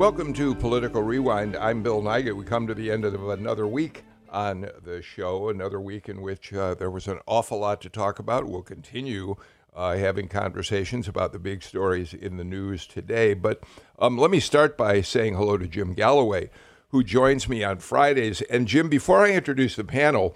Welcome to Political Rewind. I'm Bill Nigut. We come to the end of another week on the show, another week in which uh, there was an awful lot to talk about. We'll continue uh, having conversations about the big stories in the news today. But um, let me start by saying hello to Jim Galloway, who joins me on Fridays. And Jim, before I introduce the panel,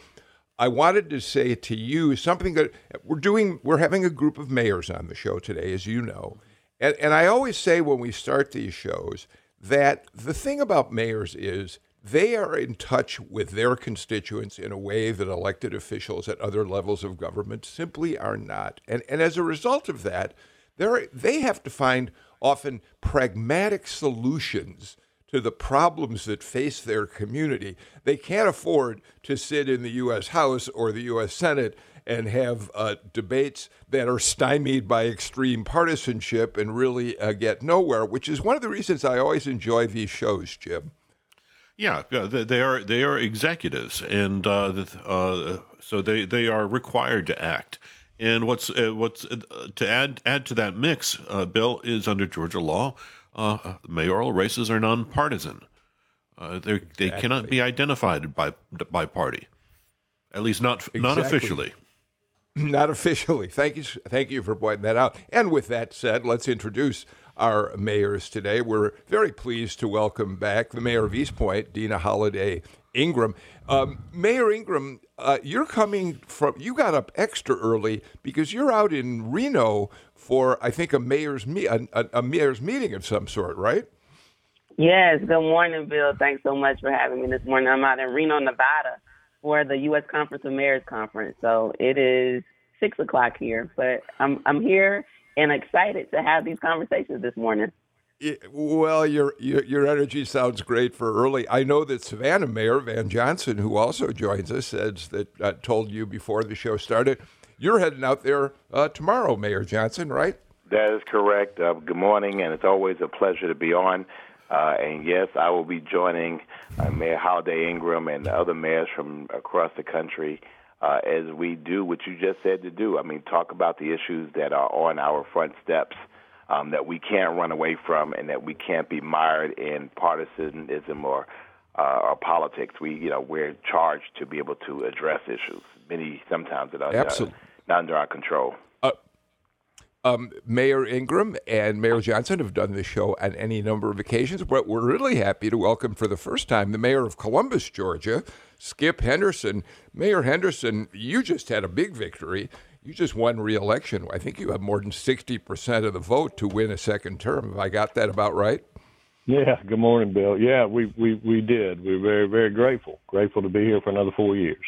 I wanted to say to you something that we're doing. We're having a group of mayors on the show today, as you know. And, and I always say when we start these shows, that the thing about mayors is they are in touch with their constituents in a way that elected officials at other levels of government simply are not. And, and as a result of that, they have to find often pragmatic solutions to the problems that face their community. They can't afford to sit in the U.S. House or the U.S. Senate and have uh, debates that are stymied by extreme partisanship and really uh, get nowhere, which is one of the reasons I always enjoy these shows, Jim. Yeah, they are they are executives, and uh, uh, so they, they are required to act. And what's uh, what's uh, to add add to that mix, uh, Bill is under Georgia law, uh, mayoral races are nonpartisan. Uh, exactly. They cannot be identified by by party, at least not exactly. not officially. Not officially. Thank you. Thank you for pointing that out. And with that said, let's introduce our mayors today. We're very pleased to welcome back the mayor of East Point, Deana Holiday Ingram. Um, mayor Ingram, uh, you're coming from. You got up extra early because you're out in Reno for, I think, a mayor's me- a, a, a mayor's meeting of some sort, right? Yes. Good morning, Bill. Thanks so much for having me this morning. I'm out in Reno, Nevada for the U.S. Conference of Mayors conference. So it is six o'clock here, but I'm I'm here and excited to have these conversations this morning. well, your, your, your energy sounds great for early. I know that Savannah Mayor Van Johnson, who also joins us, says that uh, told you before the show started, you're heading out there uh, tomorrow, Mayor Johnson, right? That is correct. Uh, good morning, and it's always a pleasure to be on. Uh, and yes, I will be joining uh, Mayor Holiday Ingram and other mayors from across the country uh, as we do what you just said to do. I mean, talk about the issues that are on our front steps um, that we can't run away from and that we can't be mired in partisanism or uh, or politics. We, you know, we're charged to be able to address issues. Many sometimes that are uh, not under our control. Um, Mayor Ingram and Mayor Johnson have done this show on any number of occasions, but we're really happy to welcome for the first time the mayor of Columbus, Georgia, Skip Henderson. Mayor Henderson, you just had a big victory. You just won re-election. I think you have more than 60% of the vote to win a second term. Have I got that about right? Yeah, good morning, Bill. Yeah, we, we, we did. We're very, very grateful. Grateful to be here for another four years.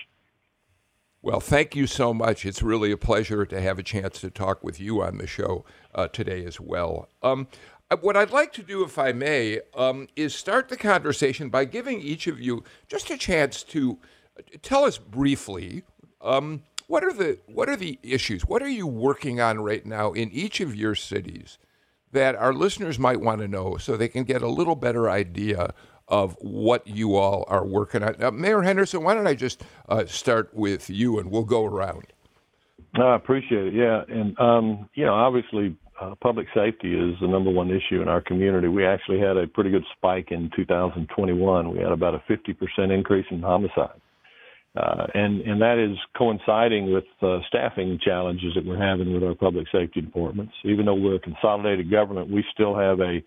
Well, thank you so much. It's really a pleasure to have a chance to talk with you on the show uh, today as well. Um, uh, what I'd like to do, if I may, um, is start the conversation by giving each of you just a chance to uh, tell us briefly um, what are the what are the issues, what are you working on right now in each of your cities that our listeners might want to know, so they can get a little better idea of what you all are working on. Uh, Mayor Henderson, why don't I just uh, start with you and we'll go around. I appreciate it. Yeah, and um, you know, obviously, uh, public safety is the number one issue in our community. We actually had a pretty good spike in 2021. We had about a 50% increase in homicide. Uh, and and that is coinciding with uh, staffing challenges that we're having with our public safety departments. Even though we're a consolidated government, we still have a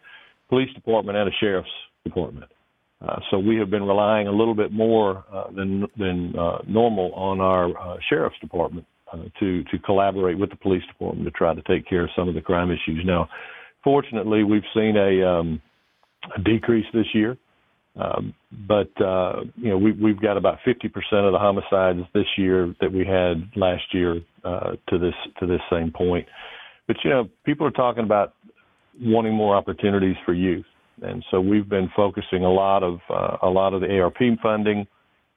police department and a sheriff's department. Uh, so we have been relying a little bit more uh, than than uh, normal on our uh, sheriff's department uh, to to collaborate with the police department to try to take care of some of the crime issues. Now, fortunately, we've seen a, um, a decrease this year, um, but uh, you know we, we've got about 50% of the homicides this year that we had last year to this to this same point. But you know, people are talking about wanting more opportunities for youth. And so we've been focusing a lot of uh, a lot of the ARP funding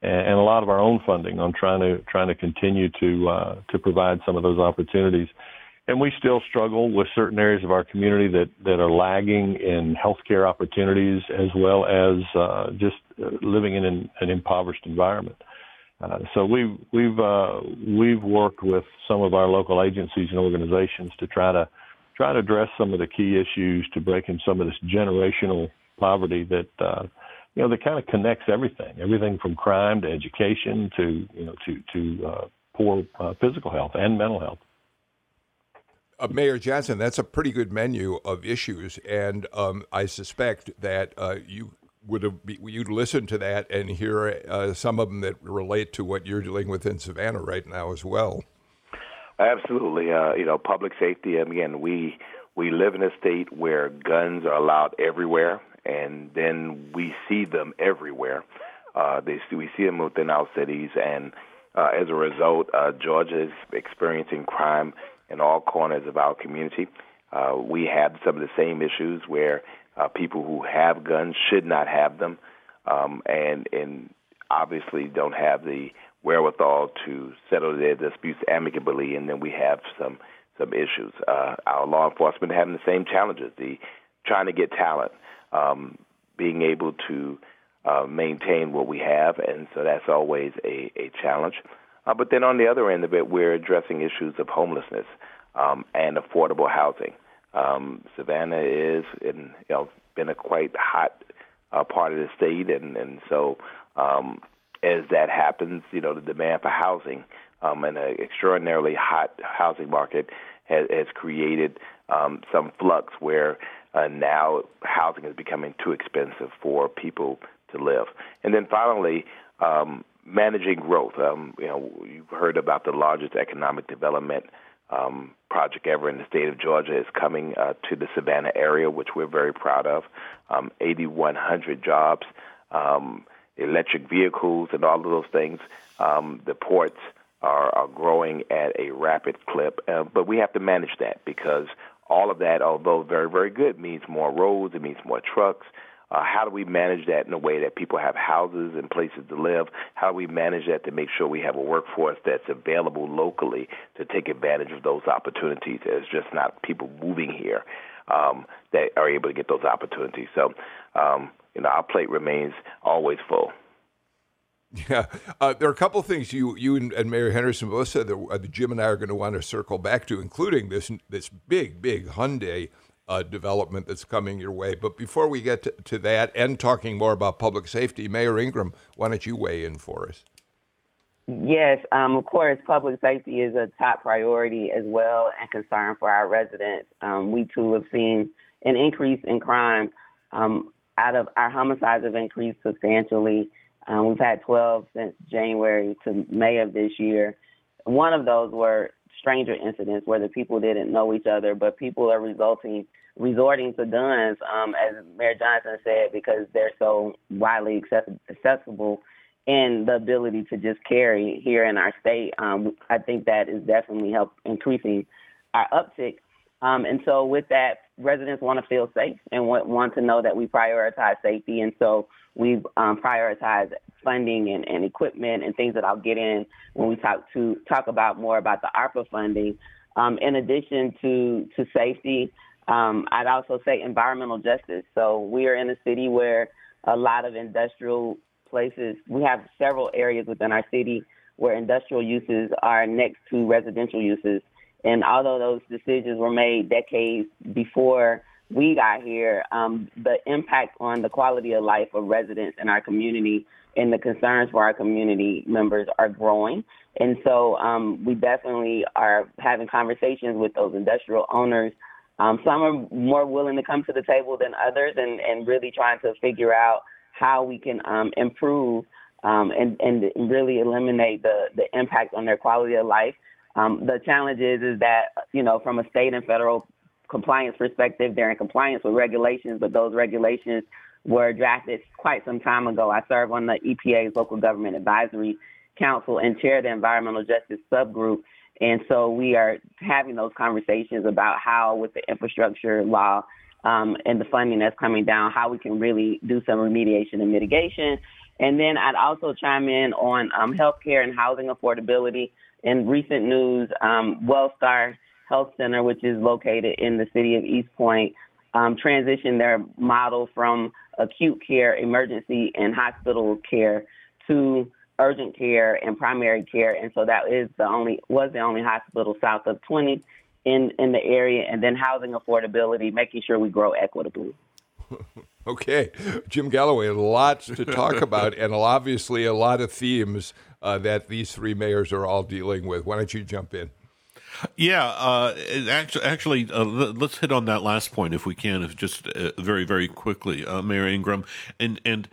and, and, a lot of our own funding on trying to trying to continue to uh, to provide some of those opportunities. And we still struggle with certain areas of our community that, that are lagging in healthcare opportunities as well as uh, just uh, living in an, an impoverished environment. Uh, so we've we've uh, we've worked with some of our local agencies and organizations to try to try to address some of the key issues to breaking some of this generational poverty that uh, you know that kind of connects everything, everything from crime to education to you know to to uh, poor uh, physical health and mental health. Uh, Mayor Johnson, that's a pretty good menu of issues, and um, I suspect that uh, you would have you'd listen to that and hear uh, some of them that relate to what you're dealing with in Savannah right now as well. Absolutely, uh, you know, public safety. And again, we we live in a state where guns are allowed everywhere, and then we see them everywhere. Uh, they we see them within our cities, and uh, as a result, uh, Georgia is experiencing crime in all corners of our community. Uh, we have some of the same issues where uh, people who have guns should not have them, um, and and obviously don't have the wherewithal to settle their disputes amicably, and then we have some some issues. Uh, our law enforcement having the same challenges, the trying to get talent, um, being able to uh, maintain what we have, and so that's always a, a challenge. Uh, but then on the other end of it, we're addressing issues of homelessness um, and affordable housing. Um, Savannah is in, you know been a quite hot uh, part of the state, and and so um, as that happens, you know the demand for housing um, and an extraordinarily hot housing market has, has created um, some flux where uh, now housing is becoming too expensive for people to live. And then finally, um, managing growth. Um, you know, you've heard about the largest economic development um, project ever in the state of Georgia is coming uh, to the Savannah area, which we're very proud of. Um, 8,100 jobs, um, electric vehicles, and all of those things. Um, the ports are, are growing at a rapid clip, uh, but we have to manage that because all of that, although very, very good, means more roads, it means more trucks, uh, how do we manage that in a way that people have houses and places to live? How do we manage that to make sure we have a workforce that's available locally to take advantage of those opportunities? It's just not people moving here um, that are able to get those opportunities. So, um, you know, our plate remains always full. Yeah, uh, there are a couple of things you you and, and Mayor Henderson both said that uh, Jim and I are going to want to circle back to, including this this big big Hyundai uh, development that's coming your way. But before we get to, to, that and talking more about public safety, Mayor Ingram, why don't you weigh in for us? Yes, um, of course, public safety is a top priority as well and concern for our residents. Um, we too have seen an increase in crime. Um, out of our homicides have increased substantially. Um, we've had 12 since January to May of this year. One of those were stranger incidents where the people didn't know each other, but people are resulting resorting to guns, um, as Mayor Johnson said, because they're so widely accessible and the ability to just carry here in our state. Um, I think that is definitely help increasing our uptick. Um, and so with that, residents want to feel safe and want, to know that we prioritize safety. And so we've um, prioritized funding and, and equipment and things that I'll get in when we talk to talk about more about the ARPA funding. Um, in addition to to safety, um, I'd also say environmental justice. So we are in a city where a lot of industrial places. We have several areas within our city where industrial uses are next to residential uses. And although those decisions were made decades before we got here, um, the impact on the quality of life of residents in our community and the concerns for our community members are growing. And so um, we definitely are having conversations with those industrial owners. Um, some are more willing to come to the table than others and, and really trying to figure out how we can um, improve um, and, and really eliminate the, the impact on their quality of life. Um, the challenge is, is that, you know, from a state and federal compliance perspective, they're in compliance with regulations, but those regulations were drafted quite some time ago. I serve on the EPA's Local Government Advisory Council and chair the Environmental Justice Subgroup. And so we are having those conversations about how, with the infrastructure law, um, and the funding that's coming down, how we can really do some remediation and mitigation. And then I'd also chime in on um, healthcare and housing affordability. In recent news, um, WellStar Health Center, which is located in the city of East Point, um, transitioned their model from acute care, emergency, and hospital care to urgent care and primary care. And so that is the only was the only hospital south of 20 in in the area. And then housing affordability, making sure we grow equitably. okay, Jim Galloway, lots to talk about, and obviously a lot of themes uh, that these three mayors are all dealing with. Why don't you jump in? Yeah, uh, actually, actually uh, let's hit on that last point if we can, if just uh, very, very quickly, uh, Mayor Ingram. And and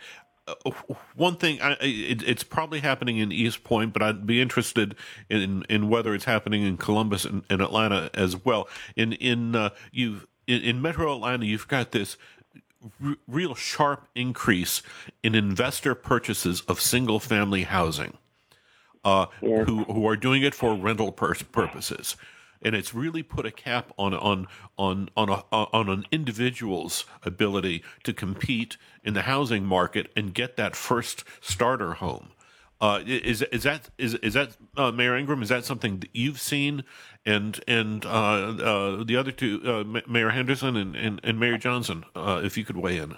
uh, one thing, I, it, it's probably happening in East Point, but I'd be interested in in whether it's happening in Columbus and, and Atlanta as well. In in uh, you in, in Metro Atlanta, you've got this r- real sharp increase in investor purchases of single family housing uh, yeah. who who are doing it for rental pur- purposes, and it's really put a cap on on on on a, on an individual's ability to compete in the housing market and get that first starter home. Uh, is is that is is that uh, Mayor Ingram? Is that something that you've seen? And and uh, uh the other two, uh, Mayor Henderson and, and, and Mayor Johnson, uh, if you could weigh in.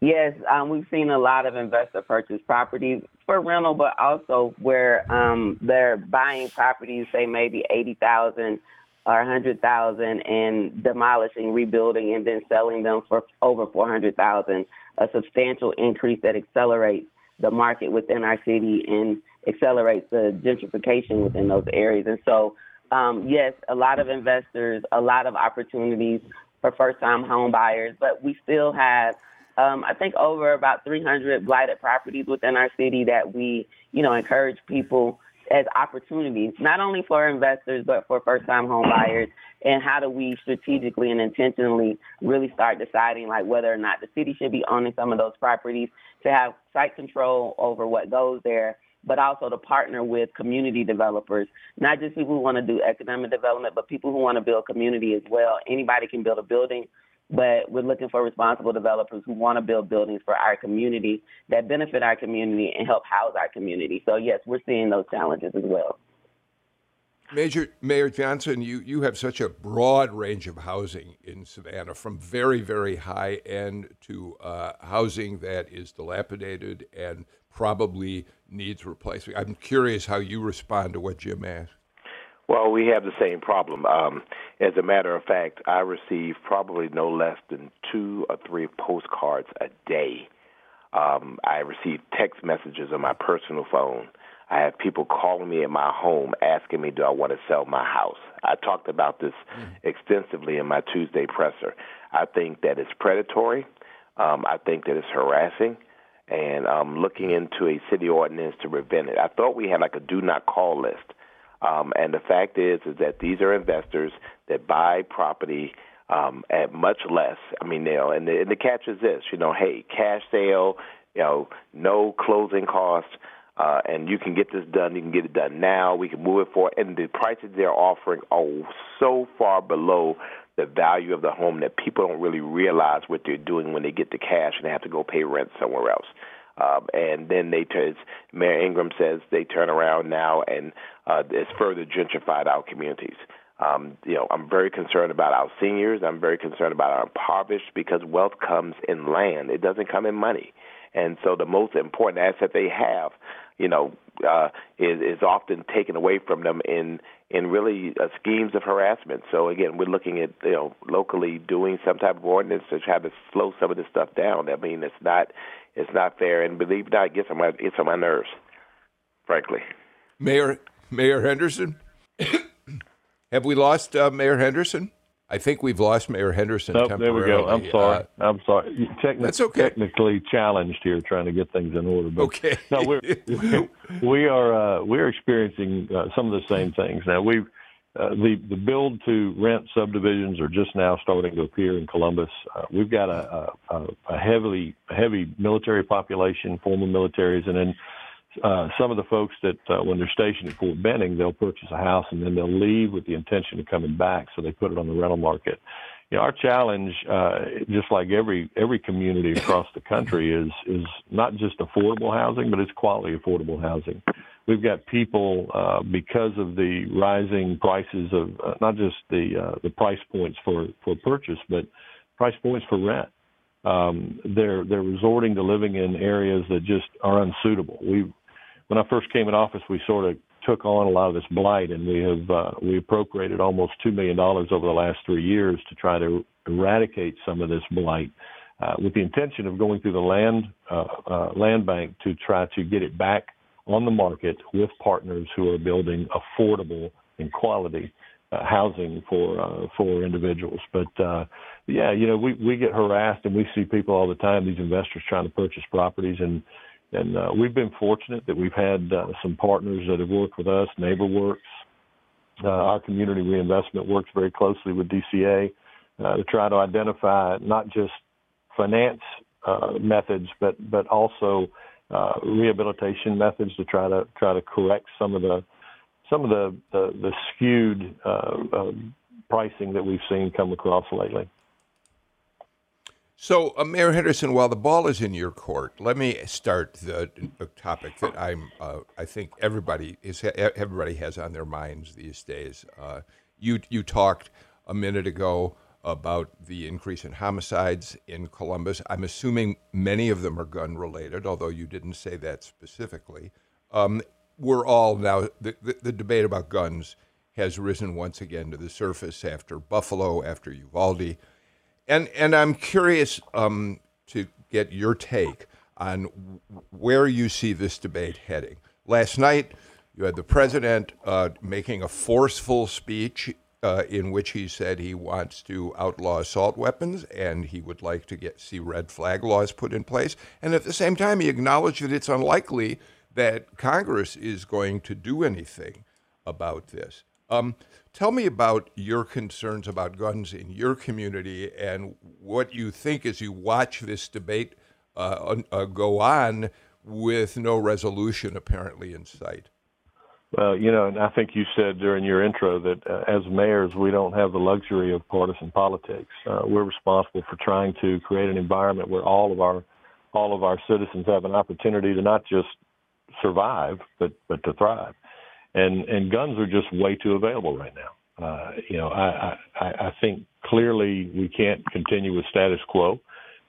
Yes, um, we've seen a lot of investor purchase properties for rental, but also where um, they're buying properties, say maybe eighty thousand or a hundred thousand, and demolishing, rebuilding, and then selling them for over four hundred thousand. A substantial increase that accelerates the market within our city and accelerates the gentrification within those areas. And so, um, yes, a lot of investors, a lot of opportunities for first-time home buyers, but we still have um, I think over about 300 blighted properties within our city that we, you know, encourage people as opportunities, not only for investors, but for first time home buyers. And how do we strategically and intentionally really start deciding like whether or not the city should be owning some of those properties to have site control over what goes there, but also to partner with community developers, not just people who want to do economic development, but people who want to build community as well. Anybody can build a building but we're looking for responsible developers who want to build buildings for our community that benefit our community and help house our community. So yes, we're seeing those challenges as well. Major Mayor Johnson, you, you have such a broad range of housing in Savannah, from very, very high end to uh, housing that is dilapidated and probably needs replacement. I'm curious how you respond to what Jim asked. Well, we have the same problem. Um, as a matter of fact, I receive probably no less than two or three postcards a day. Um, I receive text messages on my personal phone. I have people calling me at my home asking me, do I want to sell my house? I talked about this mm. extensively in my Tuesday presser. I think that it's predatory. Um, I think that it's harassing. And I'm looking into a city ordinance to prevent it. I thought we had like a do not call list um, and the fact is, is that these are investors that buy property um, at much less. I mean, you know, and the, and the catch is this, you know, hey, cash sale, you know, no closing costs, uh, and you can get this done. You can get it done now. We can move it forward, and the prices they're offering are so far below the value of the home that people don't really realize what they're doing when they get the cash and they have to go pay rent somewhere else. Um, and then they, as Mayor Ingram says, they turn around now and uh, it's further gentrified our communities. Um, you know, I'm very concerned about our seniors. I'm very concerned about our impoverished because wealth comes in land. It doesn't come in money. And so the most important asset they have, you know, uh, is, is often taken away from them in in really uh, schemes of harassment. So again, we're looking at you know locally doing some type of ordinance to try to slow some of this stuff down. I mean, it's not it's not fair, and believe it or not, it gets on my it gets on my nerves, frankly. Mayor Mayor Henderson, have we lost uh, Mayor Henderson? I think we've lost Mayor Henderson. Nope, there we go. I'm sorry. Uh, I'm sorry. Techni- that's okay. Technically challenged here, trying to get things in order. But okay. no, we're, we are uh, we're experiencing uh, some of the same things now. We've uh, the the build to rent subdivisions are just now starting to appear in Columbus. Uh, we've got a, a, a heavily heavy military population, former militaries, and then uh, some of the folks that uh, when they're stationed at Fort Benning, they'll purchase a house and then they'll leave with the intention of coming back, so they put it on the rental market. you know, our challenge, uh, just like every every community across the country, is is not just affordable housing, but it's quality affordable housing. We've got people uh, because of the rising prices of uh, not just the uh, the price points for for purchase, but price points for rent. Um, they're they're resorting to living in areas that just are unsuitable. We when I first came in office, we sort of took on a lot of this blight, and we have uh, we appropriated almost two million dollars over the last three years to try to eradicate some of this blight, uh, with the intention of going through the land uh, uh, land bank to try to get it back on the market with partners who are building affordable and quality uh, housing for uh, for individuals. But yeah, you know, we we get harassed and we see people all the time. These investors trying to purchase properties and and uh, we've been fortunate that we've had uh, some partners that have worked with us. NeighborWorks, uh, our community reinvestment works very closely with DCA uh, to try to identify not just finance uh, methods, but but also uh, rehabilitation methods to try to try to correct some of the some of the the, the skewed pricing that we've seen come across lately. So, uh, Mayor Henderson, while the ball is in your court, let me start the, the topic that I'm. Uh, I think everybody is everybody has on their minds these days. Uh, you you talked a minute ago about the increase in homicides in Columbus. I'm assuming many of them are gun related, although you didn't say that specifically. Um, we're all now the, the, the debate about guns has risen once again to the surface after Buffalo, after Uvalde. And and I'm curious um, to get your take on where you see this debate heading. Last night, you had the president uh, making a forceful speech uh, in which he said he wants to outlaw assault weapons and he would like to get see red flag laws put in place. And at the same time, he acknowledged that it's unlikely that Congress is going to do anything about this. Um, Tell me about your concerns about guns in your community and what you think as you watch this debate uh, uh, go on with no resolution apparently in sight. Well, you know, and I think you said during your intro that uh, as mayors, we don't have the luxury of partisan politics. Uh, we're responsible for trying to create an environment where all of our all of our citizens have an opportunity to not just survive, but but to thrive and and guns are just way too available right now. Uh, you know, I, I I think clearly we can't continue with status quo.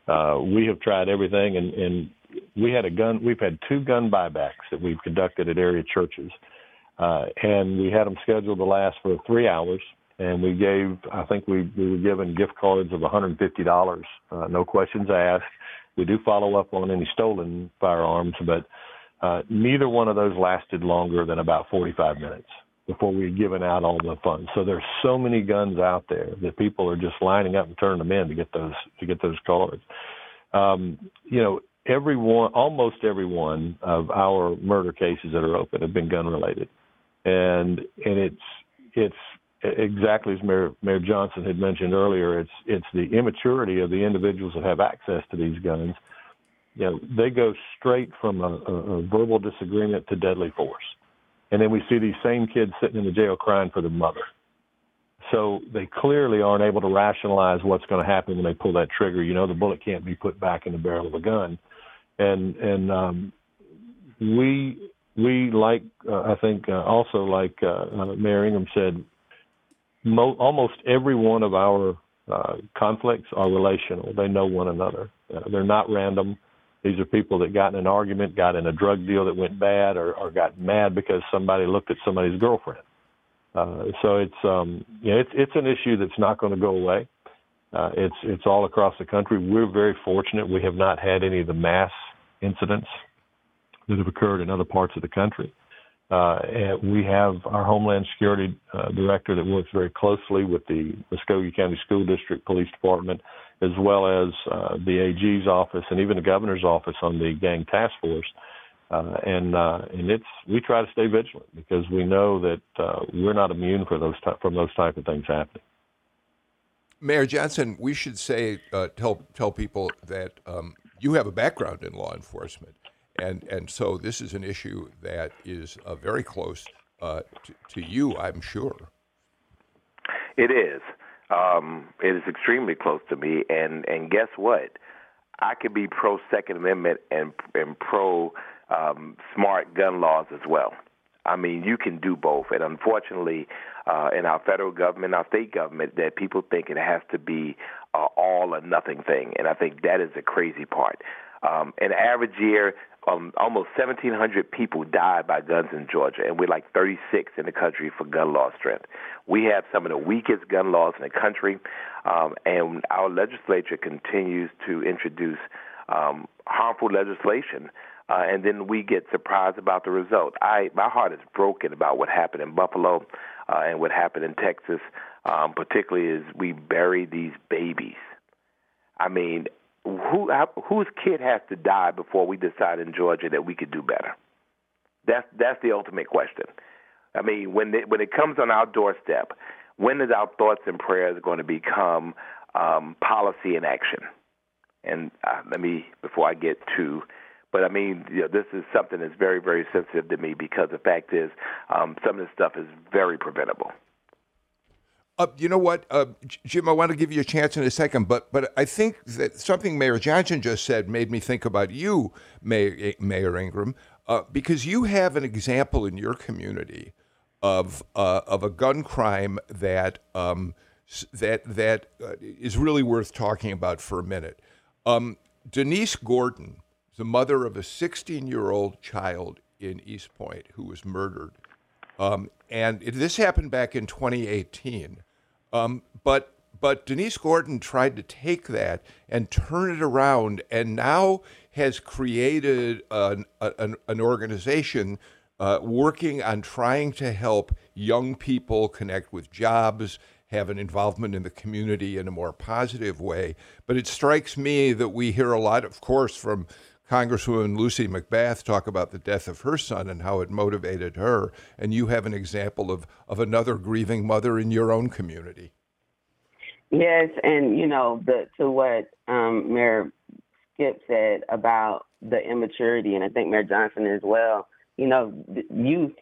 Uh, we have tried everything, and and we had a gun. We've had two gun buybacks that we've conducted at area churches, uh, and we had them scheduled to last for three hours. And we gave, I think we, we were given gift cards of $150, uh, no questions asked. We do follow up on any stolen firearms, but uh, neither one of those lasted longer than about 45 minutes before we had given out all the funds. So there's so many guns out there that people are just lining up and turning them in to get those to get those cards. Um, you know, every one, almost every one of our murder cases that are open have been gun related, and and it's it's exactly as Mayor, Mayor Johnson had mentioned earlier. It's it's the immaturity of the individuals that have access to these guns you know, they go straight from a, a, verbal disagreement to deadly force. And then we see these same kids sitting in the jail crying for their mother. So they clearly aren't able to rationalize what's going to happen when they pull that trigger. You know, the bullet can't be put back in the barrel of a gun, and and um, we we like uh, I think uh, also like uh, uh, Mayor Ingram said, mo- almost every one of our uh, conflicts are relational. They know one another. Uh, they're not random. These are people that got in an argument, got in a drug deal that went bad, or, or got mad because somebody looked at somebody's girlfriend. Uh, so it's um, you know, it's it's an issue that's not going to go away. Uh, it's it's all across the country. We're very fortunate. We have not had any of the mass incidents that have occurred in other parts of the country. Uh, we have our Homeland Security uh, Director that works very closely with the Muscogee County School District Police Department as well as uh, the AG's office and even the governor's office on the gang task force. Uh, and uh, and it's we try to stay vigilant because we know that uh, we're not immune for those ty- from those type of things happening. Mayor Johnson, we should say tell tell people that um, you have a background in law enforcement, and and so this is an issue that is uh, very close uh, to, to you, I'm sure. It is. Um, it is extremely close to me, and and guess what? I could be pro Second Amendment and and pro um, smart gun laws as well. I mean, you can do both, and unfortunately, uh, in our federal government, our state government, that people think it has to be uh, all or nothing thing, and I think that is the crazy part. Um, an average year, um, almost 1,700 people died by guns in Georgia, and we're like 36 in the country for gun law strength. We have some of the weakest gun laws in the country, um, and our legislature continues to introduce um, harmful legislation. Uh, and then we get surprised about the result. I my heart is broken about what happened in Buffalo uh, and what happened in Texas, um, particularly as we bury these babies. I mean, who whose kid has to die before we decide in Georgia that we could do better? That's that's the ultimate question. I mean, when it, when it comes on our doorstep, when is our thoughts and prayers going to become um, policy and action? And uh, let me before I get to but I mean, you know, this is something that's very, very sensitive to me because the fact is, um, some of this stuff is very preventable. Uh, you know what, uh, Jim? I want to give you a chance in a second, but but I think that something Mayor Johnson just said made me think about you, Mayor, Mayor Ingram, uh, because you have an example in your community of uh, of a gun crime that um, that that uh, is really worth talking about for a minute. Um, Denise Gordon, the mother of a 16 year old child in East Point who was murdered, um, and it, this happened back in 2018. Um, but but Denise Gordon tried to take that and turn it around, and now has created an, an, an organization uh, working on trying to help young people connect with jobs, have an involvement in the community in a more positive way. But it strikes me that we hear a lot, of course, from Congresswoman Lucy McBath talk about the death of her son and how it motivated her. And you have an example of, of another grieving mother in your own community. Yes, and you know, the to what um, Mayor Skip said about the immaturity, and I think Mayor Johnson as well. You know, youth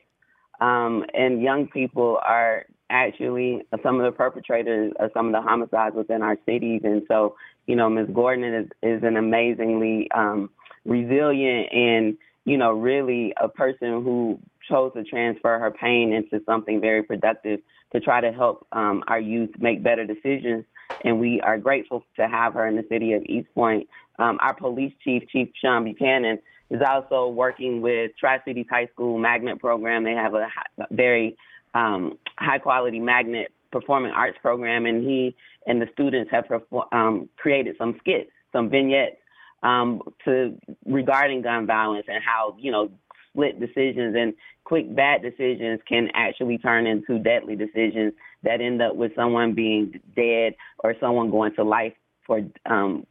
um, and young people are actually some of the perpetrators of some of the homicides within our cities, and so you know, Ms. Gordon is is an amazingly um, resilient and you know, really a person who chose to transfer her pain into something very productive to try to help um, our youth make better decisions. And we are grateful to have her in the city of East Point. Um, our police chief, Chief Sean Buchanan, is also working with Tri Cities High School Magnet Program. They have a very um, high quality magnet performing arts program, and he and the students have um, created some skits, some vignettes um, to regarding gun violence and how you know split decisions and quick bad decisions can actually turn into deadly decisions that end up with someone being dead or someone going to life for um,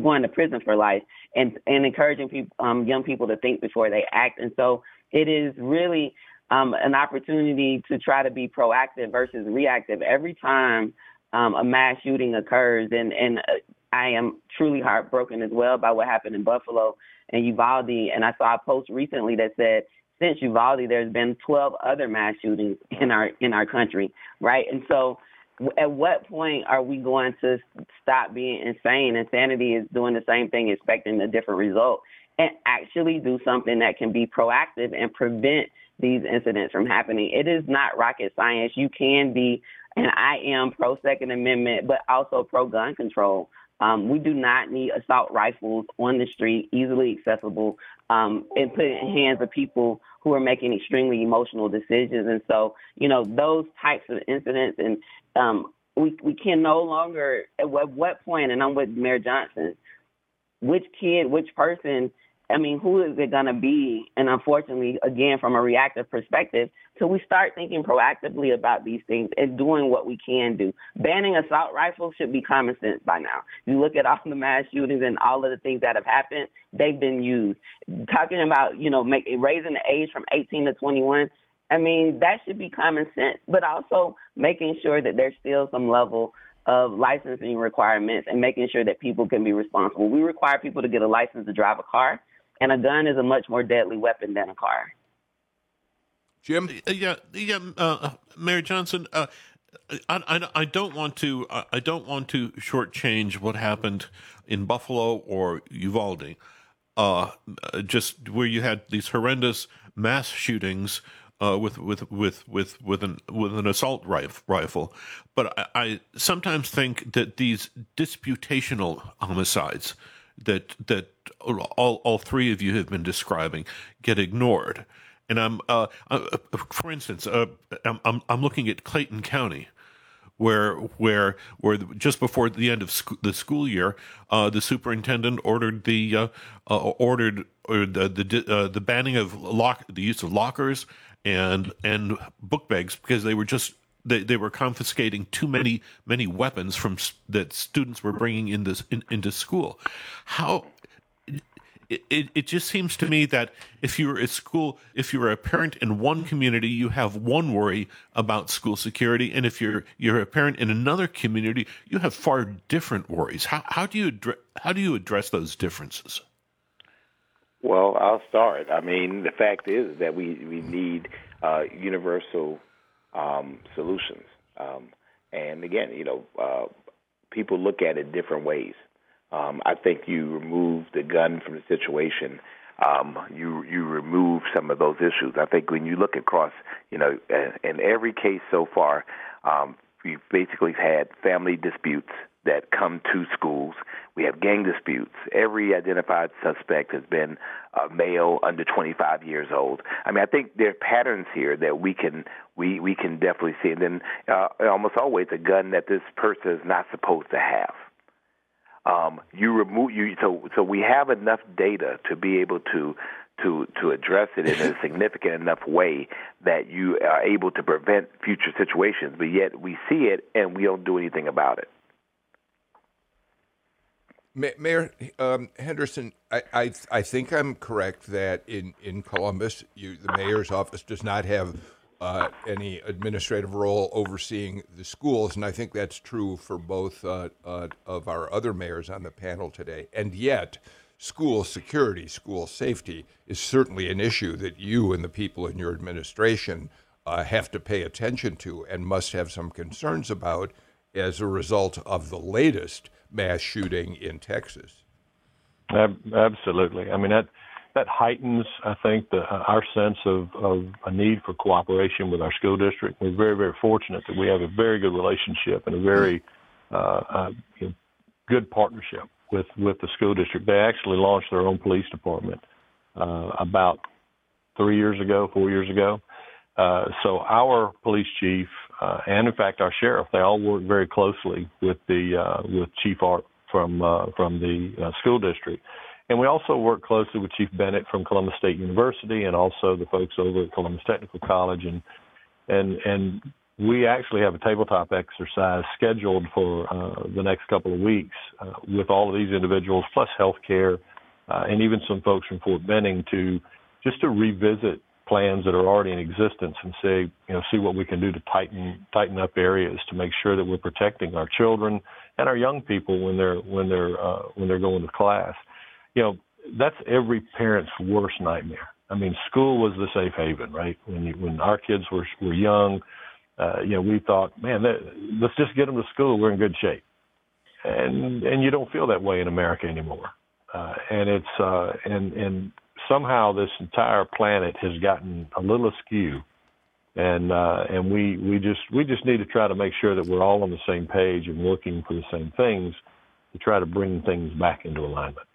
going to prison for life and and encouraging people um, young people to think before they act. And so it is really um, an opportunity to try to be proactive versus reactive. Every time um, a mass shooting occurs and and uh, I am truly heartbroken as well by what happened in Buffalo and Uvalde. And I saw a post recently that said since Uvalde, there's been 12 other mass shootings in our in our country, right? And so, at what point are we going to stop being insane? Insanity is doing the same thing, expecting a different result, and actually do something that can be proactive and prevent these incidents from happening. It is not rocket science. You can be, and I am pro Second Amendment, but also pro gun control. Um, we do not need assault rifles on the street, easily accessible, um, and put in hands of people who are making extremely emotional decisions. And so, you know, those types of incidents, and um, we we can no longer. At what point? And I'm with Mayor Johnson. Which kid, which person I mean, who is it going to be? And unfortunately, again, from a reactive perspective, till we start thinking proactively about these things and doing what we can do. Banning assault rifles should be common sense by now. You look at all the mass shootings and all of the things that have happened, they've been used. Talking about, you know, make, raising the age from 18 to 21, I mean, that should be common sense, but also making sure that there's still some level of licensing requirements and making sure that people can be responsible. We require people to get a license to drive a car and a gun is a much more deadly weapon than a car. Jim? Uh, yeah, yeah, uh, Mayor Johnson. Uh, I, I, I, don't want to I don't want to shortchange what happened in Buffalo or Uvalde, uh, just where you had these horrendous mass shootings uh, with with with with with an with an assault rifle. But I, I sometimes think that these disputational homicides that that all all three of you have been describing get ignored. And I'm, uh, uh, for instance, uh, I'm, I'm looking at Clayton County, where where where just before the end of sc- the school year, uh, the superintendent ordered the uh, uh, ordered the the, uh, the banning of lock the use of lockers and and book bags because they were just they, they were confiscating too many many weapons from that students were bringing in this in, into school. How it, it, it just seems to me that if you're at school, if you're a parent in one community, you have one worry about school security, and if you're you're a parent in another community, you have far different worries. How how do you address how do you address those differences? Well, I'll start. I mean, the fact is that we we need uh, universal um, solutions, um, and again, you know, uh, people look at it different ways. Um, I think you remove the gun from the situation. Um, you you remove some of those issues. I think when you look across, you know, in every case so far, um, we've basically had family disputes that come to schools. We have gang disputes. Every identified suspect has been a male under 25 years old. I mean, I think there are patterns here that we can we we can definitely see. And then uh, almost always a gun that this person is not supposed to have um, you remove you so so we have enough data to be able to to to address it in a significant enough way that you are able to prevent future situations, but yet we see it and we don't do anything about it. Mayor um, Henderson, I, I, I think I'm correct that in in Columbus, you, the mayor's office does not have uh, any administrative role overseeing the schools, and I think that's true for both uh, uh, of our other mayors on the panel today. And yet, school security, school safety is certainly an issue that you and the people in your administration uh, have to pay attention to and must have some concerns about as a result of the latest mass shooting in Texas. Absolutely. I mean, that that heightens, I think, the, uh, our sense of, of a need for cooperation with our school district. We're very, very fortunate that we have a very good relationship and a very uh, uh, good partnership with, with the school district. They actually launched their own police department uh, about three years ago, four years ago. Uh, so our police chief uh, and in fact our sheriff, they all work very closely with the uh, with Chief Art from uh, from the uh, school district. And we also work closely with Chief Bennett from Columbus State University and also the folks over at Columbus Technical College. And, and, and we actually have a tabletop exercise scheduled for uh, the next couple of weeks uh, with all of these individuals, plus healthcare, and even some folks from Fort Benning to just to revisit plans that are already in existence and say, you know, see what we can do to tighten tighten up areas to make sure that we're protecting our children and our young people when they're when they're uh, when they're going to class you know, that's every parent's worst nightmare. I mean, school was the safe haven, right? When you, when our kids were were young, uh, you know, we thought, man, that, let's just get them to school. We're in good shape, and and you don't feel that way in America anymore. Uh, and it's uh, and and somehow this entire planet has gotten a little askew, and uh, and we we just we just need to try to make sure that we're all on the same page and working for the same things to try to bring things back into alignment.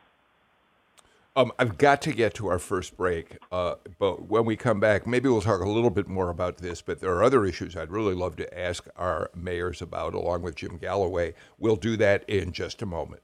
Um, I've got to get to our first break, uh, but when we come back, maybe we'll talk a little bit more about this. But there are other issues I'd really love to ask our mayors about, along with Jim Galloway. We'll do that in just a moment.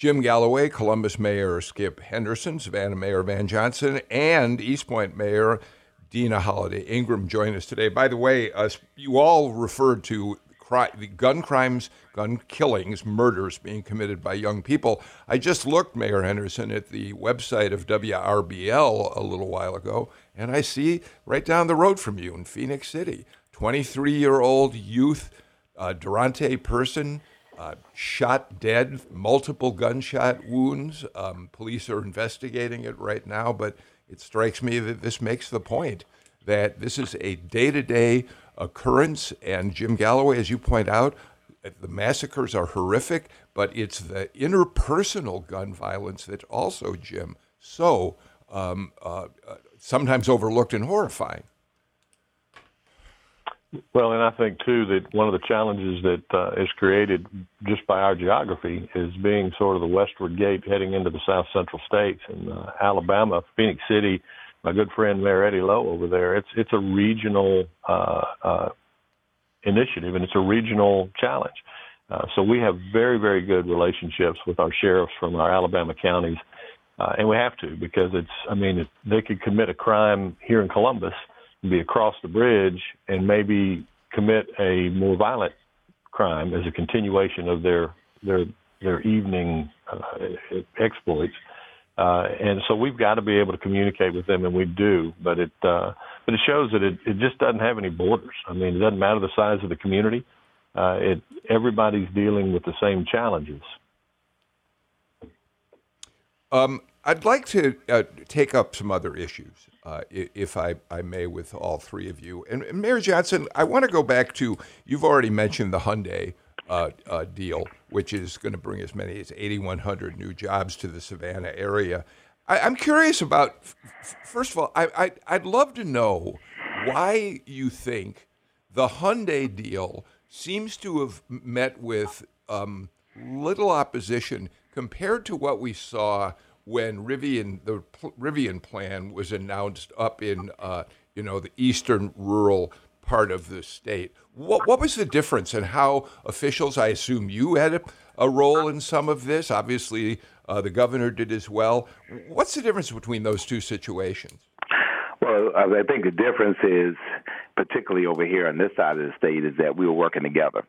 Jim Galloway, Columbus Mayor Skip Henderson, Savannah Mayor Van Johnson, and East Point Mayor Deana Holiday Ingram join us today. By the way, uh, you all referred to cri- the gun crimes, gun killings, murders being committed by young people. I just looked, Mayor Henderson, at the website of WRBL a little while ago, and I see right down the road from you in Phenix City, 23 year old youth uh, Durante Person uh, shot dead, multiple gunshot wounds. Um, police are investigating it right now, but it strikes me that this makes the point that this is a day to day occurrence. And Jim Galloway, as you point out, the massacres are horrific, but it's the interpersonal gun violence that also, Jim, so um, uh, uh, sometimes overlooked and horrifying. Well, and I think too that one of the challenges that uh, is created just by our geography is being sort of the westward gate heading into the south central states and uh, Alabama, Phenix City. My good friend Mayor Eddie Lowe over there. It's it's a regional uh, uh, initiative and it's a regional challenge. Uh, so we have very very good relationships with our sheriffs from our Alabama counties, uh, and we have to because it's I mean it, they could commit a crime here in Columbus be across the bridge and maybe commit a more violent crime as a continuation of their their their evening uh, exploits. Uh, and so we've got to be able to communicate with them, and we do. But it uh, but it shows that it, it just doesn't have any borders. I mean, it doesn't matter the size of the community. Uh, it everybody's dealing with the same challenges. Um, I'd like to uh, take up some other issues, uh, if I, I may, with all three of you. And, Mayor Johnson, I want to go back to you've already mentioned the Hyundai uh, uh deal, which is going to bring as many as 8,100 new jobs to the Savannah area. I, am curious about, first of all, I, I, would love to know why you think the Hyundai deal seems to have met with um, little opposition compared to what we saw when Rivian the Rivian plan was announced up in uh, you know the eastern rural part of the state. What what was the difference and how officials? I assume you had a, a role in some of this. Obviously, uh, the governor did as well. What's the difference between those two situations? Well, I think the difference is, particularly over here on this side of the state, is that we were working together.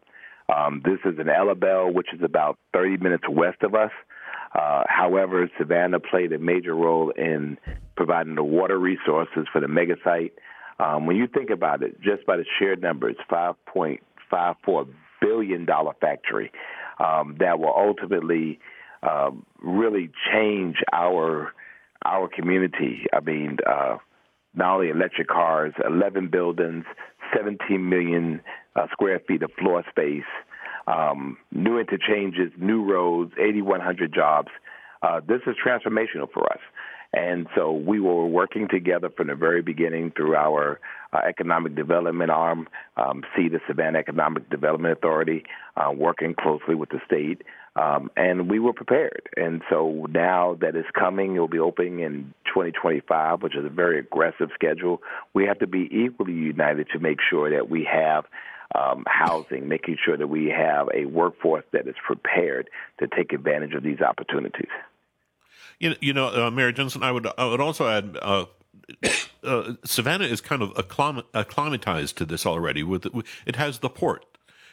Um, this is an Ellabelle, which is about 30 minutes west of us. Uh, however, Savannah played a major role in providing the water resources for the mega site. Um, when you think about it, just by the sheer numbers, $5.54 billion factory um, that will ultimately um, really change our our community. I mean, uh, not only electric cars, 11 buildings, 17 million uh, square feet of floor space, um, new interchanges, new roads, 8,100 jobs. Uh, this is transformational for us. And so we were working together from the very beginning through our uh, economic development arm, um, the Savannah Economic Development Authority, uh, working closely with the state. Um, and we were prepared. And so now that it's coming, it will be opening in 2025, which is a very aggressive schedule. We have to be equally united to make sure that we have um, housing, making sure that we have a workforce that is prepared to take advantage of these opportunities. You know, you know uh, Mayor Johnson, I would I would also add. Uh, uh, Savannah is kind of acclimatized to this already. With it has the port,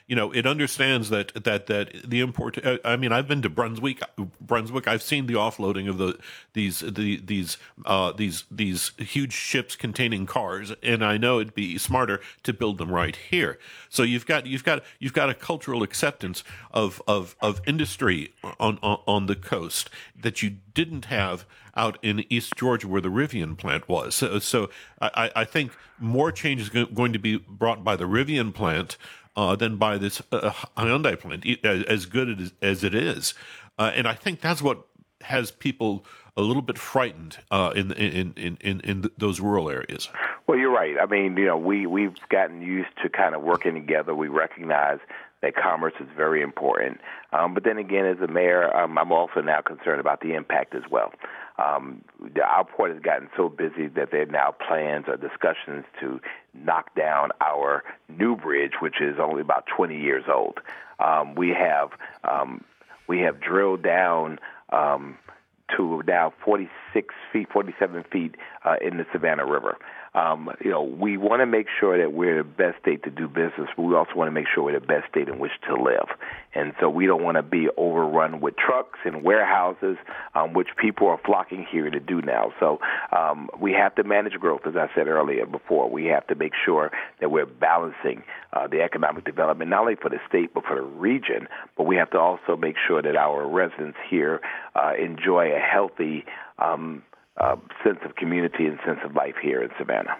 you know, it understands that that that the import. Uh, I mean, I've been to Brunswick. Brunswick. I've seen the offloading of the these the these uh, these these huge ships containing cars, and I know it'd be smarter to build them right here. So you've got you've got you've got a cultural acceptance of of of industry on on, on the coast that you didn't have out in East Georgia where the Rivian plant was. So, so I, I think more change is going to be brought by the Rivian plant uh, than by this uh, Hyundai plant, as good as, as it is. Uh, and I think that's what has people a little bit frightened uh, in, in, in, in, in those rural areas. Well, you're right. I mean, you know, we, we've gotten used to kind of working together. We recognize that commerce is very important. Um, but then again, as a mayor, um, I'm also now concerned about the impact as well. Um, our port has gotten so busy that there are now plans or discussions to knock down our new bridge, which is only about 20 years old. Um, we have um, we have drilled down um, to now 46 46 feet, 47 feet uh, in the Savannah River. Um, you know, we want to make sure that we're the best state to do business, but we also want to make sure we're the best state in which to live. And so we don't want to be overrun with trucks and warehouses, um, which people are flocking here to do now. So um, we have to manage growth, as I said earlier before. We have to make sure that we're balancing uh, the economic development, not only for the state, but for the region. But we have to also make sure that our residents here uh, enjoy a healthy um, uh, sense of community and sense of life here in Savannah.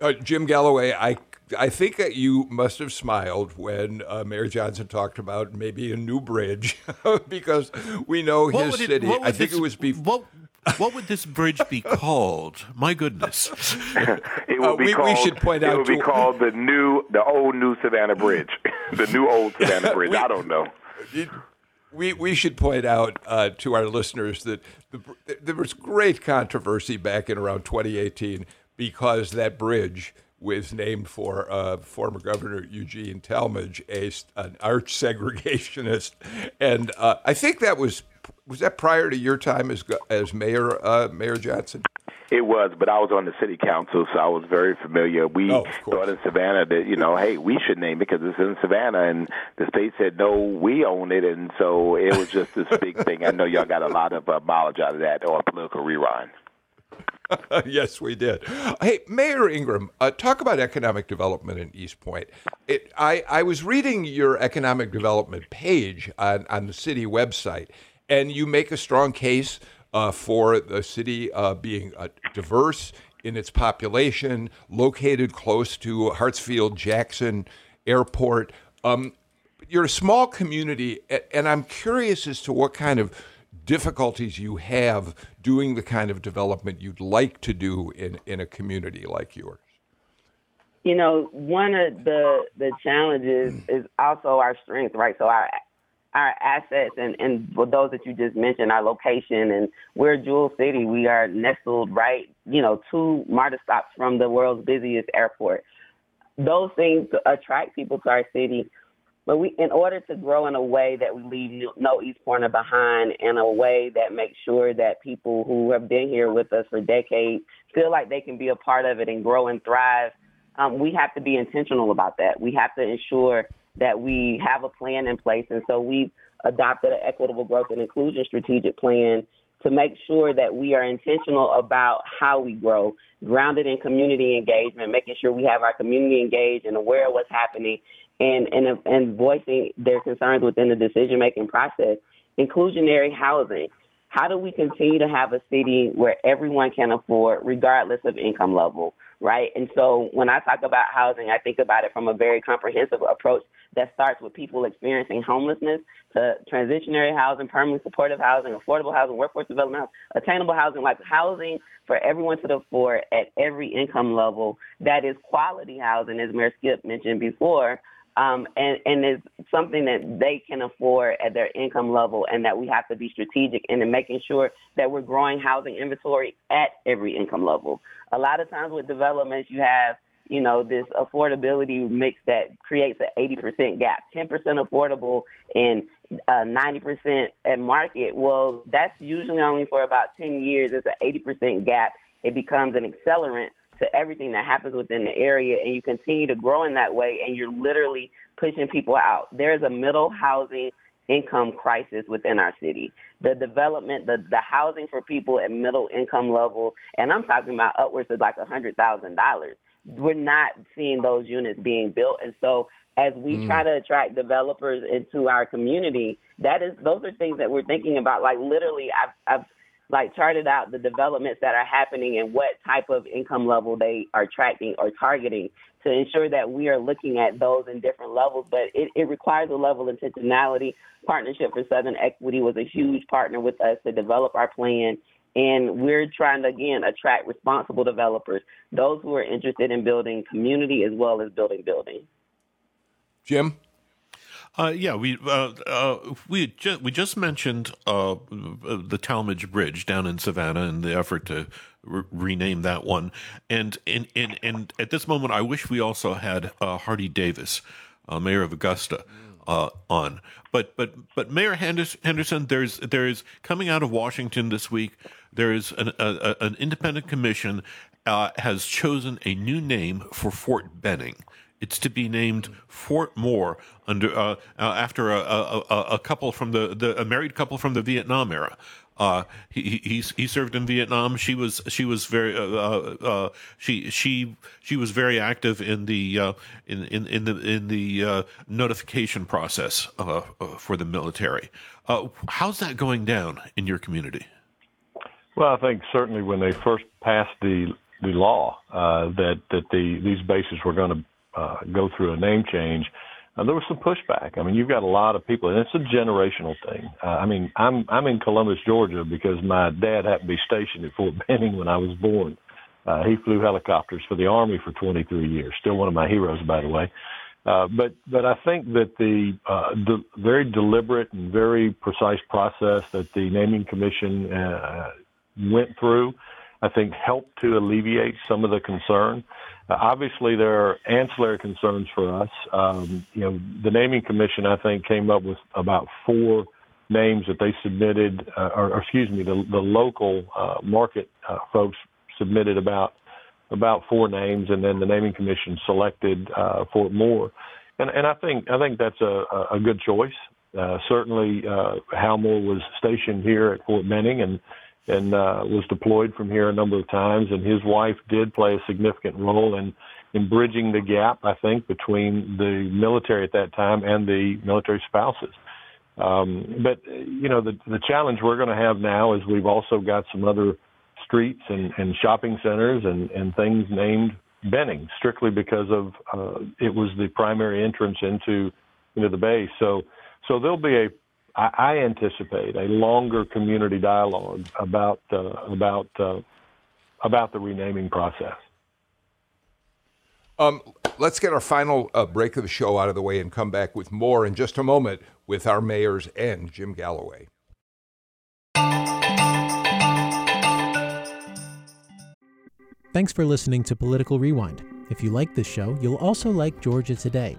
Uh, Jim Galloway, I I think that you must have smiled when uh, Mayor Johnson talked about maybe a new bridge because we know what his it, city. I think this, it was before. What, what would this bridge be called? My goodness! it would uh, be we, called. We should point out it would be called the new, the old new Savannah Bridge, the new old Savannah Bridge. we, I don't know. It, we, we should point out uh, to our listeners that the, there was great controversy back in around 2018 because that bridge was named for uh, former Governor Eugene Talmadge, a, an arch segregationist, and uh, I think that was was that prior to your time as as mayor, uh, Mayor Johnson. It was, but I was on the city council, so I was very familiar. We oh, thought in Savannah that you know, hey, we should name it because it's in Savannah, and the state said no, we own it, and so it was just this big thing. I know y'all got a lot of uh, mileage out of that or political rerun. yes, we did. Hey, Mayor Ingram, uh, talk about economic development in East Point. It, I, I was reading your economic development page on, on the city website, and you make a strong case for the city uh, being uh, diverse in its population, located close to Hartsfield Jackson Airport. Um, you're a small community, and I'm curious as to what kind of difficulties you have doing the kind of development you'd like to do in, in a community like yours? You know, one of the the challenges is also our strength, right? So our our assets and and those that you just mentioned, our location and we're Jewel City. We are nestled right, you know, two MARTA stops from the world's busiest airport. Those things attract people to our city. But we, in order to grow in a way that we leave no East Pointer behind, in a way that makes sure that people who have been here with us for decades feel like they can be a part of it and grow and thrive, um, we have to be intentional about that. We have to ensure that we have a plan in place, and so we've adopted an equitable growth and inclusion strategic plan to make sure that we are intentional about how we grow, grounded in community engagement, making sure we have our community engaged and aware of what's happening, and and and voicing their concerns within the decision making process. Inclusionary housing. How do we continue to have a city where everyone can afford, regardless of income level, right? And so when I talk about housing, I think about it from a very comprehensive approach that starts with people experiencing homelessness to transitionary housing, permanent supportive housing, affordable housing, workforce development, attainable housing, like housing for everyone to afford at every income level that is quality housing, as Mayor Skip mentioned before, um, and, and is something that they can afford at their income level, and that we have to be strategic in making sure that we're growing housing inventory at every income level. A lot of times with developments, you have you know this affordability mix that creates an 80% gap, 10% affordable and uh, 90% at market. Well, that's usually only for about 10 years. It's an 80% gap. It becomes an accelerant to everything that happens within the area, and you continue to grow in that way, and you're literally pushing people out. There's a middle housing income crisis within our city. The development, the, the housing for people at middle income level, and I'm talking about upwards of like a hundred thousand dollars. We're not seeing those units being built, and so as we mm. try to attract developers into our community, that is those are things that we're thinking about. Like literally, I've, I've like charted out the developments that are happening and what type of income level they are tracking or targeting to ensure that we are looking at those in different levels. But it, it requires a level of intentionality. Partnership for Southern Equity was a huge partner with us to develop our plan. And we're trying to, again, attract responsible developers, those who are interested in building community as well as building buildings. Jim? Uh, yeah, we uh, uh, we ju- we just mentioned uh, the Talmadge Bridge down in Savannah and the effort to re- rename that one, and and, and at this moment, I wish we also had uh, Hardie Davis, uh, mayor of Augusta, on. But but but Mayor Henderson, there's there's coming out of Washington this week. there is an, a, an independent commission has chosen a new name for Fort Benning. It's to be named Fort Moore under uh, uh, after a, a, a, couple from the, the a married couple from the Vietnam era. Uh, he, he he served in Vietnam. She was she was very uh, uh, uh she she she was very active in the uh, in, in in the in the notification process for the military. how's that going down in your community? Well, I think certainly when they first passed the the law that that the these bases were going to uh, go through a name change, uh, there was some pushback. I mean, you've got a lot of people, and it's a generational thing. Uh, I mean, I'm I'm in Columbus, Georgia, because my dad happened to be stationed at Fort Benning when I was born. Uh, he flew helicopters for the Army for 23 years. Still one of my heroes, by the way. Uh, but but I think that the uh, de- very deliberate and very precise process that the naming commission uh, went through, I think helped to alleviate some of the concern. Uh, obviously, there are ancillary concerns for us. Um, you know, the naming commission, I think, came up with about four names that they submitted, uh, or, or, excuse me, the, the local uh, market uh, folks submitted about about four names, and then the naming commission selected uh, Fort Moore. And, and I think I think that's a, a good choice. Certainly, Hal Moore was stationed here at Fort Benning, and and uh, was deployed from here a number of times. And his wife did play a significant role in in bridging the gap, I think, between the military at that time and the military spouses. Um, but you know, the the challenge we're going to have now is we've also got some other streets and, and shopping centers and, and things named Benning strictly because of uh, it was the primary entrance into into the base. So so there'll be a I, I anticipate a longer community dialogue about uh, about uh, about the renaming process. Um, let's get our final uh, break of the show out of the way and come back with more in just a moment with our mayors and Jim Galloway. Thanks for listening to Political Rewind. If you like this show, you'll also like Georgia Today.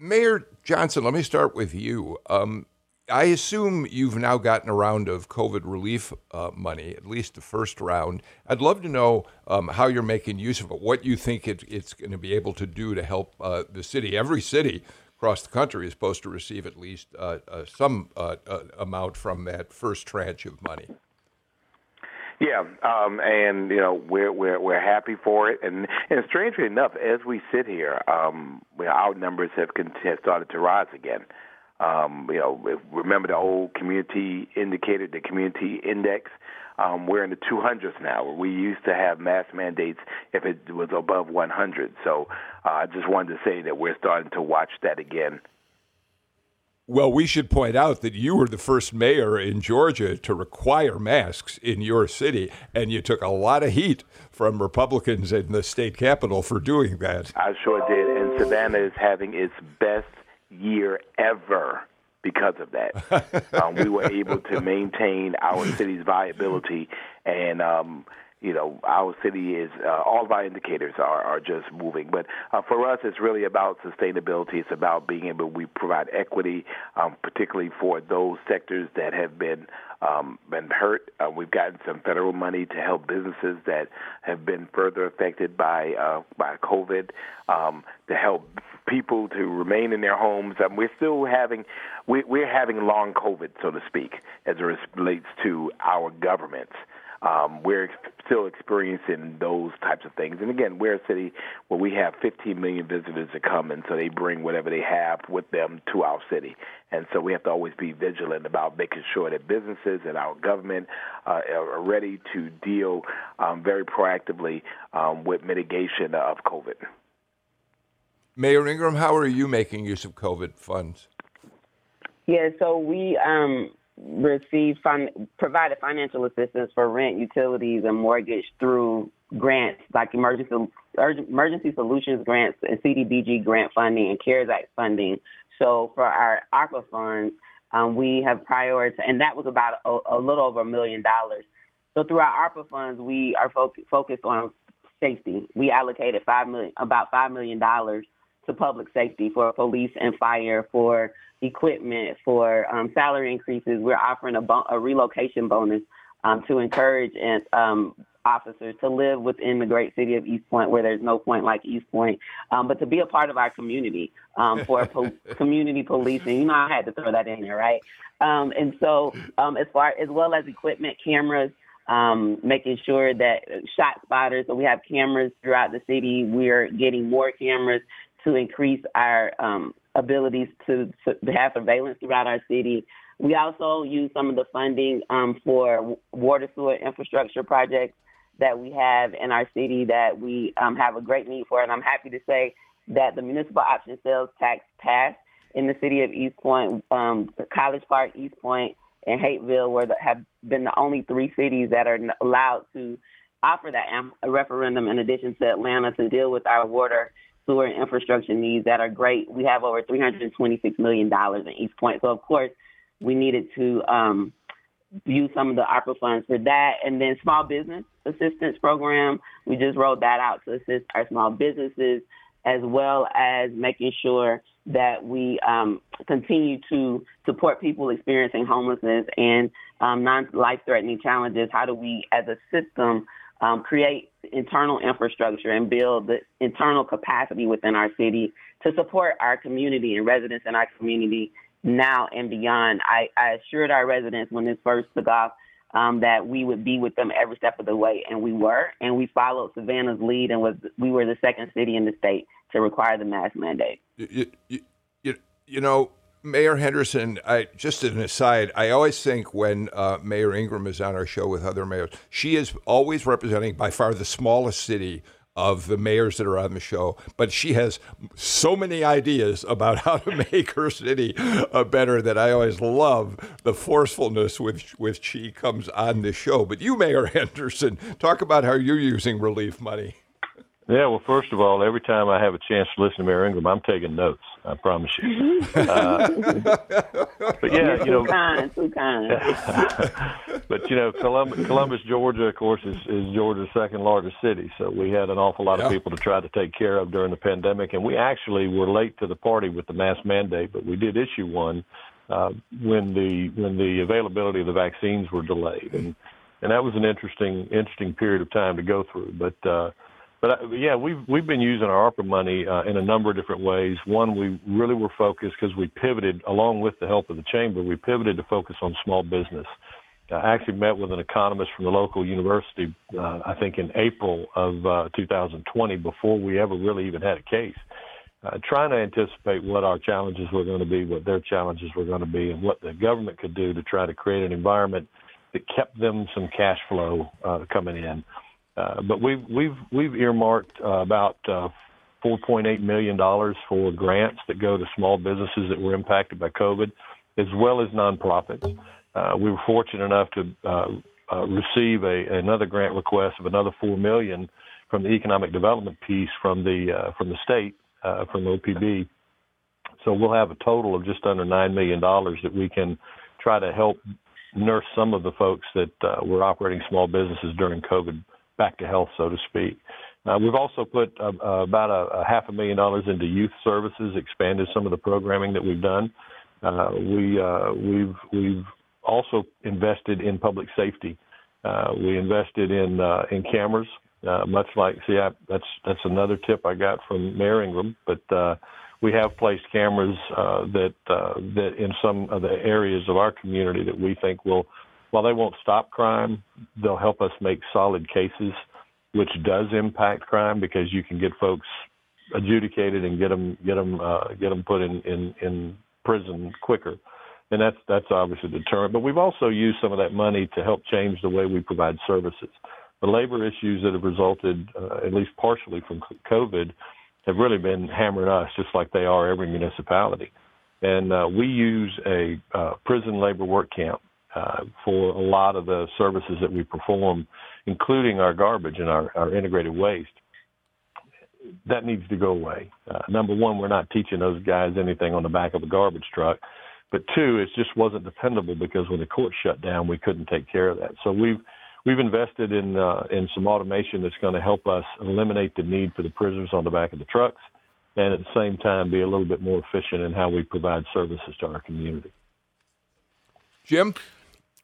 Mayor Johnson, let me start with you. Um, I assume you've now gotten a round of COVID relief uh, money, at least the first round. I'd love to know um, how you're making use of it, what you think it, it's going to be able to do to help uh, the city. Every city across the country is supposed to receive at least uh, uh some uh, uh, amount from that first tranche of money. Yeah, um, and you know we're we're we're happy for it, and and strangely enough, as we sit here, um, our numbers have, have started to rise again. Um, you know, remember the old community indicator, the community index. Um, we're in the 200s now. We used to have mask mandates if it was above 100. So uh, I just wanted to say that we're starting to watch that again well, we should point out that you were the first mayor in Georgia to require masks in your city, and you took a lot of heat from Republicans in the state capitol for doing that. I sure did. And Savannah is having its best year ever because of that. um, we were able to maintain our city's viability and um, you know, our city is uh, all of our indicators are, are just moving. But uh, for us, it's really about sustainability. It's about being able we provide equity, um, particularly for those sectors that have been um, been hurt. Uh, we've gotten some federal money to help businesses that have been further affected by uh, by COVID, um, to help people to remain in their homes. Um, we're still having we, we're having long COVID, so to speak, as it relates to our governments um, we're still experiencing those types of things. And again, we're a city where we have 15 million visitors that come, and so they bring whatever they have with them to our city. And so we have to always be vigilant about making sure that businesses and our government uh, are ready to deal um, very proactively um, with mitigation of COVID. Mayor Ingram, how are you making use of COVID funds? Yeah, so we um, received fin- provided financial assistance for rent, utilities, and mortgage through grants like emergency emergency solutions grants and CDBG grant funding and CARES Act funding. So for our ARPA funds, um, we have prioritized, and that was about a, a, little over a million dollars. So through our ARPA funds, we are fo- focused on safety. We allocated five million, about five million dollars to public safety for police and fire, for equipment, for um, salary increases. We're offering a, bo- a relocation bonus um, to encourage and um, officers to live within the great city of East Point, where there's no point like East Point, um, but to be a part of our community um, for po- community policing. You know, I had to throw that in there, right? Um, and so, um, as far as well as equipment, cameras. Um, making sure that shot spotters, so we have cameras throughout the city. We're getting more cameras to increase our um, abilities to, to have surveillance throughout our city. We also use some of the funding um, for water sewer infrastructure projects that we have in our city that we um, have a great need for. And I'm happy to say that the municipal option sales tax passed in the city of East Point, um, College Park, East Point, and Hapeville were the, have been the only three cities that are allowed to offer that a referendum in addition to Atlanta to deal with our water, sewer, and infrastructure needs that are great. We have over $326 million in East Point. So, of course, we needed to um, use some of the ARPA funds for that. And then small business assistance program, we just rolled that out to assist our small businesses as well as making sure that we um, continue to support people experiencing homelessness and um, non-life threatening challenges. How do we, as a system, um, create internal infrastructure and build the internal capacity within our city to support our community and residents in our community now and beyond. I, I assured our residents when this first took off um, that we would be with them every step of the way, and we were. And we followed Savannah's lead, and was we were the second city in the state to require the mask mandate. You, you, you, you know, Mayor Henderson, I just an aside, I always think when uh, Mayor Ingram is on our show with other mayors, she is always representing by far the smallest city of the mayors that are on the show, but she has so many ideas about how to make her city uh, better that I always love the forcefulness with which she comes on the show. But you, Mayor Henderson, talk about how you're using relief money. Yeah, well, first of all, every time I have a chance to listen to Mayor Ingram, I'm taking notes. I promise you. Uh, but yeah, you know, too kind, too kind. but you know, Columbus, Columbus, Georgia, of course, is, is Georgia's second largest city. So we had an awful lot yeah. of people to try to take care of during the pandemic, and we actually were late to the party with the mask mandate, but we did issue one uh, when the when the availability of the vaccines were delayed, and and that was an interesting interesting period of time to go through, but. uh but uh, yeah, we've we've been using our ARPA money uh, in a number of different ways. One, we really were focused because we pivoted, along with the help of the chamber, we pivoted to focus on small business. I actually met with an economist from the local university, uh, I think in April of uh, 2020, before we ever really even had a case, uh, trying to anticipate what our challenges were going to be, what their challenges were going to be, and what the government could do to try to create an environment that kept them some cash flow uh, coming in. Uh, but we've we've we've earmarked uh, about uh, 4.8 million dollars for grants that go to small businesses that were impacted by COVID, as well as nonprofits. Uh, we were fortunate enough to uh, uh, receive a, another grant request of another four million from the economic development piece from the from the state from OPB. So we'll have a total of just under nine million dollars that we can try to help nurse some of the folks that were operating small businesses during COVID back to health, so to speak. Uh, we've also put uh, uh, about a, a, half a million dollars into youth services, expanded some of the programming that we've done. Uh, we uh, we've we've also invested in public safety. Uh, we invested in in cameras, much like see I, that's that's another tip I got from Mayor Ingram, but. we have placed cameras that that in some of the areas of our community that we think will while they won't stop crime, they'll help us make solid cases, which does impact crime because you can get folks adjudicated and get them get them uh, get them put in, in in prison quicker, and that's that's obviously a deterrent. But we've also used some of that money to help change the way we provide services. The labor issues that have resulted, uh, at least partially from COVID, have really been hammering us, just like they are every municipality. And uh, we use a uh, prison labor work camp uh, for a lot of the services that we perform, including our garbage and our, our integrated waste. That needs to go away. Uh, number one, we're not teaching those guys anything on the back of a garbage truck. But two, it just wasn't dependable because when the court shut down, we couldn't take care of that. So we've we've invested in uh, in some automation that's going to help us eliminate the need for the prisoners on the back of the trucks, and at the same time be a little bit more efficient in how we provide services to our community. Jim.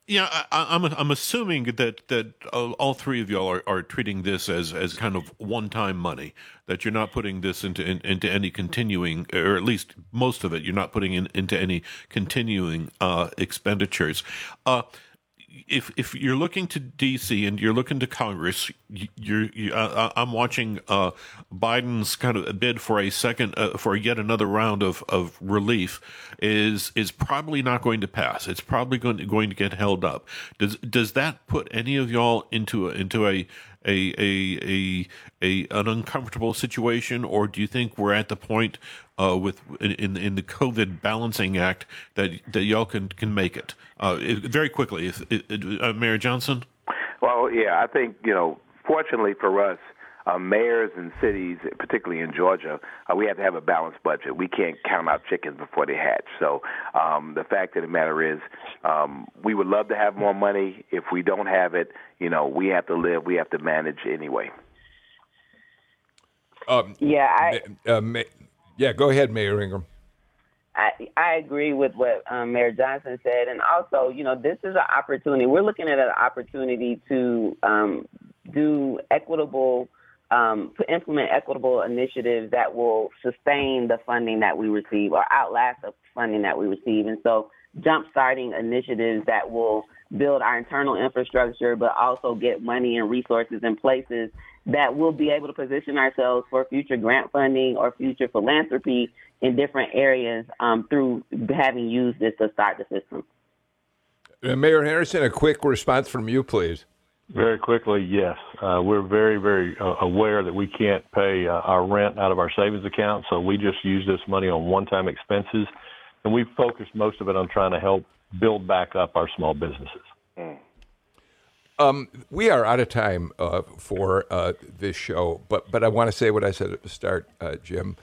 Yeah, I, am I'm, I'm assuming that that all three of y'all are, are treating this as as kind of one time money. That you're not putting this into in, into any continuing, or at least most of it, you're not putting in, into any continuing uh, expenditures. Uh, if if you're looking to DC and you're looking to Congress, you're you, uh, I'm watching uh, Biden's kind of bid for a second uh, for yet another round of, of relief is is probably not going to pass. It's probably going to, going to get held up. Does does that put any of y'all into a, into a a, a a a an uncomfortable situation, or do you think we're at the point uh, with in in the COVID balancing act that that y'all can can make it uh, very quickly? If, uh, Mayor Johnson. Well, yeah, I think you know. Fortunately for us, uh, mayors and cities, particularly in Georgia, uh, we have to have a balanced budget. We can't count out chickens before they hatch. So um, the fact of the matter is, um, we would love to have more money. If we don't have it, you know, we have to live. We have to manage anyway. Um, yeah, I, uh, ma- yeah. Go ahead, Mayor Ingram. I, I agree with what um, Mayor Johnson said, and also, you know, this is an opportunity. We're looking at an opportunity to um, do equitable um, to implement equitable initiatives that will sustain the funding that we receive or outlast the funding that we receive. And so, jump-starting initiatives that will build our internal infrastructure, but also get money and resources in places that will be able to position ourselves for future grant funding or future philanthropy in different areas um, through having used this to start the system. Mayor Henderson, a quick response from you, please. Very quickly, yes. Uh, we're very, very uh, aware that we can't pay uh, our rent out of our savings account, so we just use this money on one-time expenses, and we've focused most of it on trying to help build back up our small businesses. Mm. Um, we are out of time uh, for uh, this show, but but I want to say what I said at the start, uh, Jim.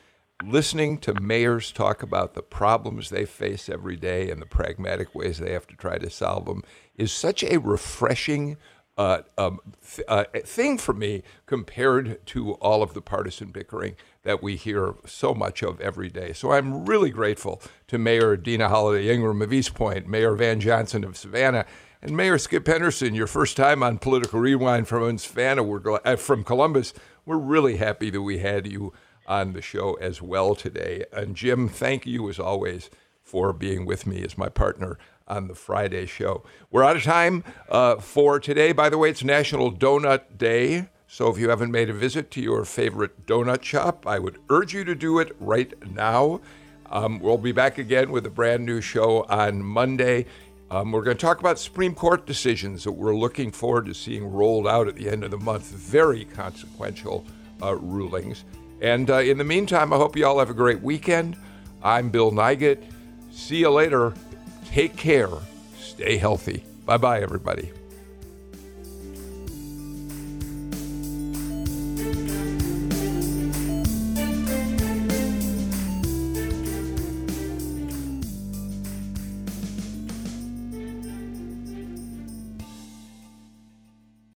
Listening to mayors talk about the problems they face every day and the pragmatic ways they have to try to solve them is such a refreshing uh, um, th- uh, thing for me compared to all of the partisan bickering that we hear so much of every day. So I'm really grateful to Mayor Deana Holiday Ingram of East Point, Mayor Van Johnson of Savannah, and Mayor Skip Henderson. Your first time on Political Rewind from Savannah, we're uh, from Columbus. We're really happy that we had you on the show as well today. And Jim, thank you as always for being with me as my partner on the Friday show. We're out of time uh, for today. By the way, it's National Donut Day. So if you haven't made a visit to your favorite donut shop, I would urge you to do it right now. Um, we'll be back again with a brand new show on Monday. Um, we're going to talk about Supreme Court decisions that we're looking forward to seeing rolled out at the end of the month. Very consequential uh, rulings. And uh, in the meantime, I hope you all have a great weekend. I'm Bill Nigut. See you later. Take care. Stay healthy. Bye bye, everybody.